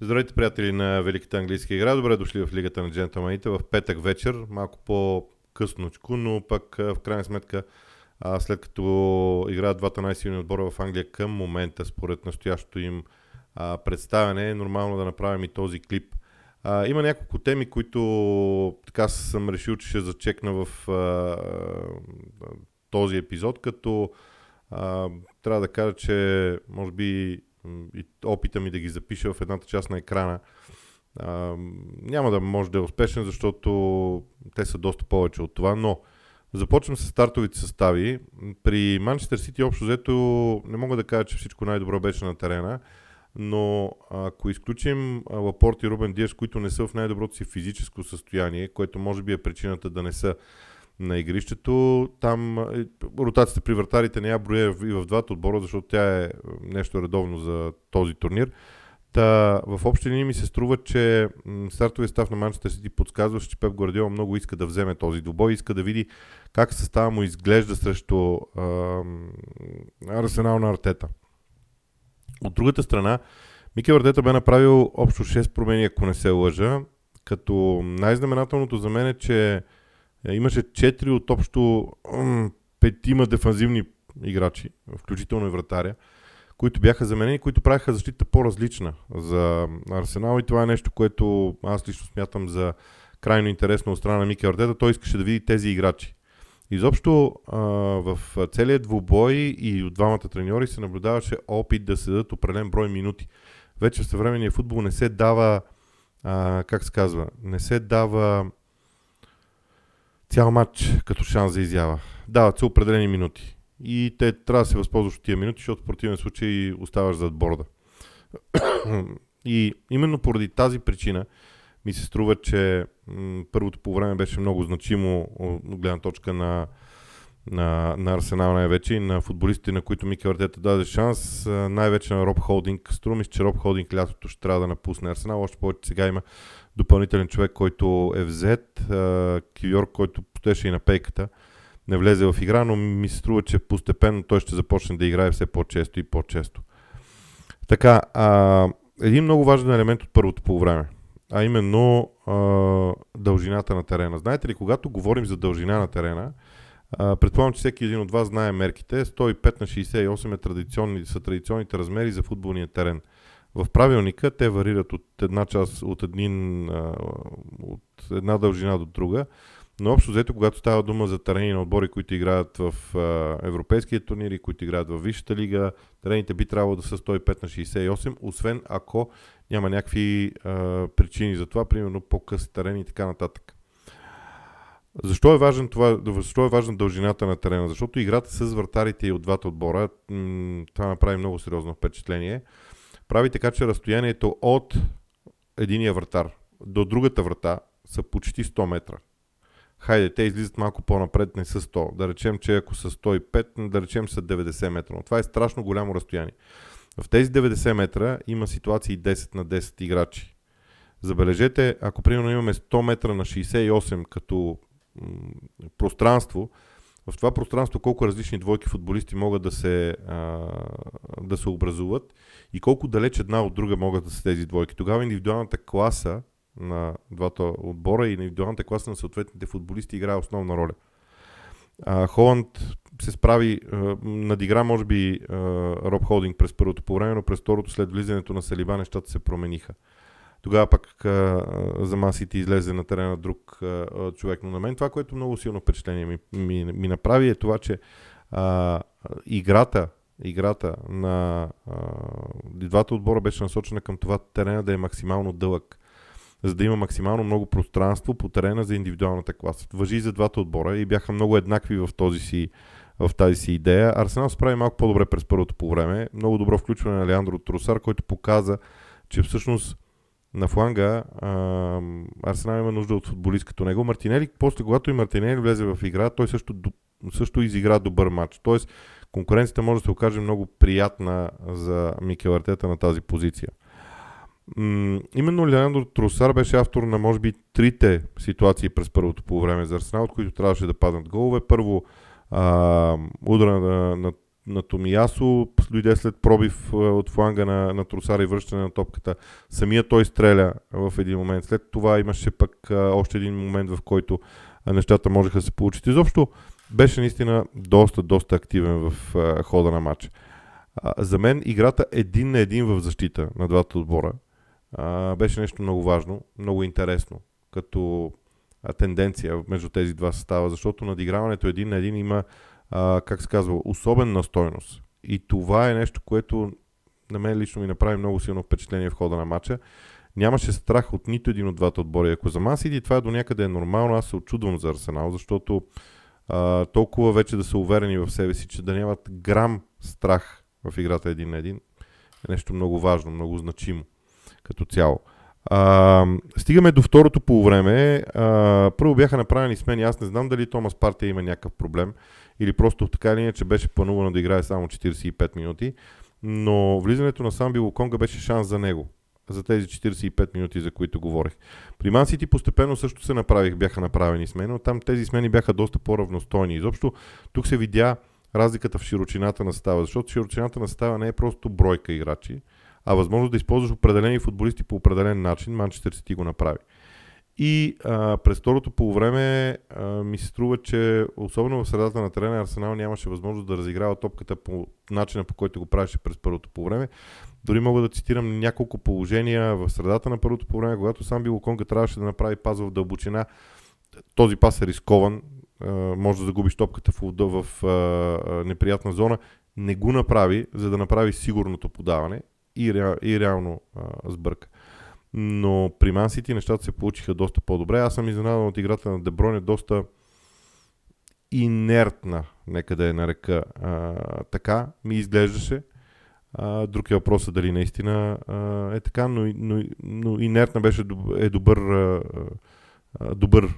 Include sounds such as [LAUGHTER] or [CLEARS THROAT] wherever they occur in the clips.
Здравейте, приятели на Великата английска игра. Добре дошли в Лигата на джентълмените в петък вечер, малко по-късночко, но пък в крайна сметка след като играят двата най-силни отбора в Англия към момента, според настоящото им представяне, е нормално да направим и този клип. Има няколко теми, които така съм решил, че ще зачекна в този епизод, като трябва да кажа, че може би и опита ми да ги запиша в едната част на екрана а, няма да може да е успешен, защото те са доста повече от това, но започвам с стартовите състави. При Манчестър Сити общо взето не мога да кажа, че всичко най-добро беше на терена, но ако изключим Лапорт и Рубен Диас, които не са в най-доброто си физическо състояние, което може би е причината да не са на игрището. Там е, ротацията при вратарите не я броя и в двата отбора, защото тя е нещо редовно за този турнир. Та, в общи линии ми се струва, че стартовия став на Манчестър Сити подсказва, че Пеп Гвардиола много иска да вземе този двубой, иска да види как състава му изглежда срещу Арсенал на Артета. От другата страна, Микел Артета бе направил общо 6 промени, ако не се лъжа, като най-знаменателното за мен е, че е, имаше 4 от общо петима дефанзивни играчи, включително и вратаря, които бяха заменени, които правиха защита по-различна за Арсенал и това е нещо, което аз лично смятам за крайно интересно от страна на Микел Артета. Той искаше да види тези играчи. Изобщо в целият двубой и от двамата треньори се наблюдаваше опит да се дадат определен брой минути. Вече в съвременния футбол не се дава, а, как се казва, не се дава цял матч като шанс за изява. Дават се определени минути. И те трябва да се възползваш от тия минути, защото в противен случай оставаш зад борда. [CLEARS THROAT] и именно поради тази причина ми се струва, че първото по време беше много значимо от гледна точка на, на, на Арсенал най-вече и на футболистите, на които Микел Артета даде шанс, най-вече на Роб Холдинг. Струва че Роб Холдинг лятото ще трябва да напусне Арсенал, още повече сега има допълнителен човек, който е взет, Кюйор, който потеше и на пейката, не влезе в игра, но ми се струва, че постепенно той ще започне да играе все по-често и по-често. Така, а, един много важен елемент от първото по време, а именно а, дължината на терена. Знаете ли, когато говорим за дължина на терена, а, предполагам, че всеки един от вас знае мерките. 105 на 68 е традиционни, са традиционните размери за футболния терен. В правилника те варират от една част, от, един, от една дължина до друга, но общо взето, когато става дума за терени на отбори, които играят в европейския турнири, които играят в Висшата лига, терените би трябвало да са 105 на 68, освен ако няма някакви а, причини за това, примерно по-къси терени и така нататък. Защо е, важен това, защо е важна дължината на терена? Защото играта с вратарите и от двата отбора, това направи много сериозно впечатление прави така, че разстоянието от единия вратар до другата врата са почти 100 метра. Хайде, те излизат малко по-напред, не са 100. Да речем, че ако са 105, да речем са 90 метра. Но това е страшно голямо разстояние. В тези 90 метра има ситуации 10 на 10 играчи. Забележете, ако примерно имаме 100 метра на 68 като м- пространство, в това пространство колко различни двойки футболисти могат да се, а, да се образуват и колко далеч една от друга могат да са тези двойки. Тогава индивидуалната класа на двата отбора и индивидуалната класа на съответните футболисти играе основна роля. А, Холанд се справи, а, надигра може би а, Роб Холдинг през първото по време, но през второто след влизането на Салиба нещата се промениха. Тогава пък за масите излезе на терена друг човек. Но на мен това, което много силно впечатление ми, ми, ми направи е това, че а, играта, играта на а, двата отбора беше насочена към това терена да е максимално дълъг за да има максимално много пространство по терена за индивидуалната класа. Въжи и за двата отбора и бяха много еднакви в, този си, в тази си идея. Арсенал справи малко по-добре през първото по време. Много добро включване на Леандро Тросар, който показа, че всъщност на фланга Арсенал има нужда от футболист като него. Мартинели, после когато и Мартинели влезе в игра, той също, също изигра добър матч. Тоест, конкуренцията може да се окаже много приятна за Микел Артета на тази позиция. М- именно Леандро Тросар беше автор на може би трите ситуации през първото по време за Арсенал, от които трябваше да паднат голове. Първо, удара на, на на Томиясо, дойде след пробив от фланга на, на Трусара и връщане на топката. Самия той стреля в един момент. След това имаше пък а, още един момент, в който нещата можеха да се получат. Изобщо беше наистина доста, доста активен в хода на матча. За мен играта един на един в защита на двата отбора беше нещо много важно, много интересно, като тенденция между тези два състава, защото надиграването един на един има, а, как се казва, особена стойност. И това е нещо, което на мен лично ми направи много силно впечатление в хода на матча. Нямаше страх от нито един от двата отбора. Ако за Ман това до някъде е нормално, аз се очудвам за Арсенал, защото а, толкова вече да са уверени в себе си, че да нямат грам страх в играта един на един, е нещо много важно, много значимо като цяло. А, стигаме до второто полувреме. А, първо бяха направени смени. Аз не знам дали Томас Партия има някакъв проблем или просто така или иначе беше планувано да играе само 45 минути. Но влизането на Самби Луконга беше шанс за него за тези 45 минути, за които говорих. При Ман Сити постепенно също се направих, бяха направени смени, но там тези смени бяха доста по-равностойни. Изобщо тук се видя разликата в широчината на става, защото широчината на става не е просто бройка играчи, а възможност да използваш определени футболисти по определен начин. Манчестър Сити го направи. И а, през второто полувреме а, ми се струва, че особено в средата на терена Арсенал нямаше възможност да разиграва топката по начина по който го правеше през първото полувреме. Дори мога да цитирам няколко положения в средата на първото полувреме, когато сам Билоконга трябваше да направи паз в дълбочина. Този пас е рискован, а, може да загубиш топката в, в а, неприятна зона. Не го направи, за да направи сигурното подаване и, ре, и реално а, сбърка. Но при Ман Сити нещата се получиха доста по-добре. Аз съм изненадан от играта на Деброн е доста инертна, нека да я нарека а, така, ми изглеждаше. А, друг е въпросът дали наистина а, е така, но, но, но инертна беше е добър, а, а, добър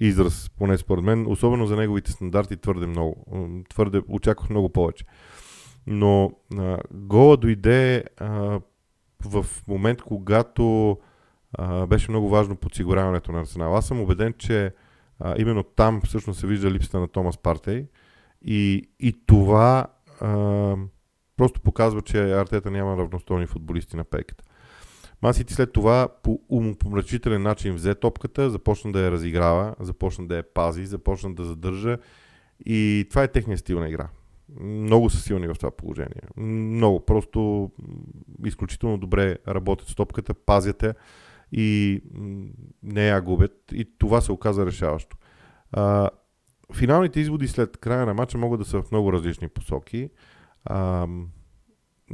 израз, поне според мен, особено за неговите стандарти твърде много. Твърде очаквах много повече. Но а, гола дойде а, в момент, когато а, беше много важно подсигуряването на Арсенал. Аз съм убеден, че а, именно там всъщност се вижда липсата на Томас Партей и, и това а, просто показва, че Артета няма равностойни футболисти на пейката. Масити след това по умопомрачителен начин взе топката, започна да я разиграва, започна да я пази, започна да задържа и това е техният стил на игра много са силни в това положение. Много. Просто изключително добре работят с топката, пазят я и не я губят. И това се оказа решаващо. А, финалните изводи след края на матча могат да са в много различни посоки. А,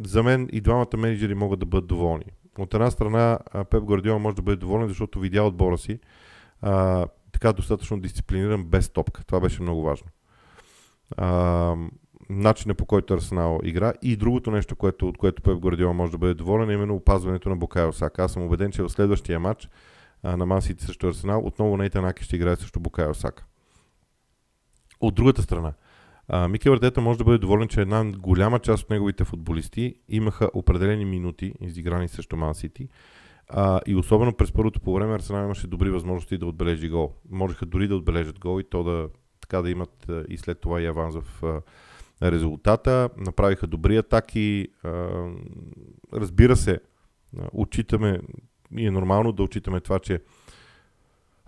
за мен и двамата менеджери могат да бъдат доволни. От една страна Пеп Гвардиола може да бъде доволен, защото видя отбора си а, така достатъчно дисциплиниран без топка. Това беше много важно. А, начина по който Арсенал игра и другото нещо, което, от което Пеп Гвардиола може да бъде доволен е именно опазването на Букайо Сака. Аз съм убеден, че в следващия матч а, на Мансити срещу Арсенал отново Нейтан Аки ще играе срещу Букайо Сака. От другата страна, а, Микел Артета може да бъде доволен, че една голяма част от неговите футболисти имаха определени минути изиграни срещу Ман Сити. А, и особено през първото по време Арсенал имаше добри възможности да отбележи гол. Можеха дори да отбележат гол и то да, така да имат и след това и аванс в резултата, направиха добри атаки. Разбира се, отчитаме и е нормално да отчитаме това, че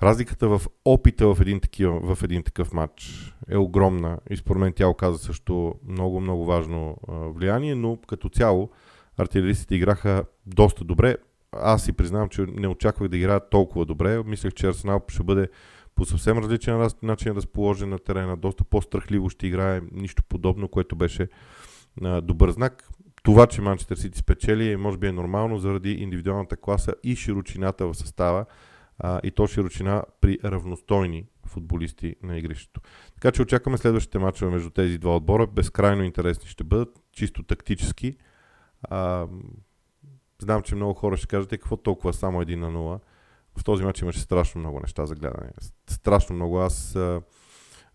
разликата в опита в един, такива, в един такъв матч е огромна и според мен тя оказа също много, много важно влияние, но като цяло артилеристите играха доста добре. Аз си признавам, че не очаквах да играят толкова добре. Мислех, че Арсенал ще бъде по съвсем различен начин разположен на терена, доста по-страхливо ще играе, нищо подобно, което беше а, добър знак. Това, че Манчестър Сити спечели, може би е нормално заради индивидуалната класа и широчината в състава, а, и то широчина при равностойни футболисти на игрището. Така че очакваме следващите мачове между тези два отбора. Безкрайно интересни ще бъдат, чисто тактически. А, знам, че много хора ще кажат, «Е, какво толкова само 1 на 0 в този матч имаше страшно много неща за гледане. Страшно много. Аз а,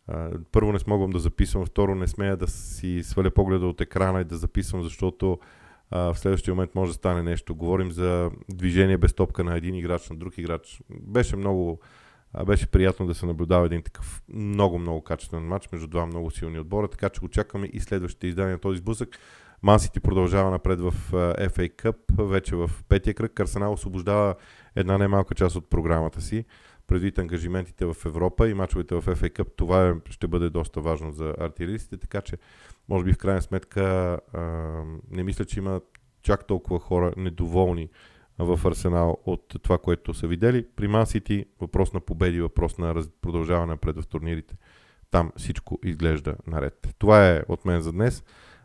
а, първо не смогвам да записвам, второ не смея да си сваля погледа от екрана и да записвам, защото а, в следващия момент може да стане нещо. Говорим за движение без топка на един играч, на друг играч. Беше много, А, беше приятно да се наблюдава един такъв много, много качествен матч между два много силни отбора, така че очакваме и следващите издания на този сблъсък. Мансити продължава напред в FA Cup, вече в петия кръг. Арсенал освобождава една немалка част от програмата си, предвид ангажиментите в Европа и мачовете в FA Cup. Това е, ще бъде доста важно за артилеристите, така че може би в крайна сметка а, не мисля, че има чак толкова хора недоволни в Арсенал от това, което са видели. При Ман Сити въпрос на победи, въпрос на продължаване напред в турнирите. Там всичко изглежда наред. Това е от мен за днес.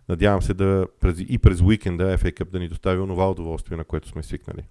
Надявам се да и през уикенда FA Cup да ни достави онова удоволствие, на което сме свикнали.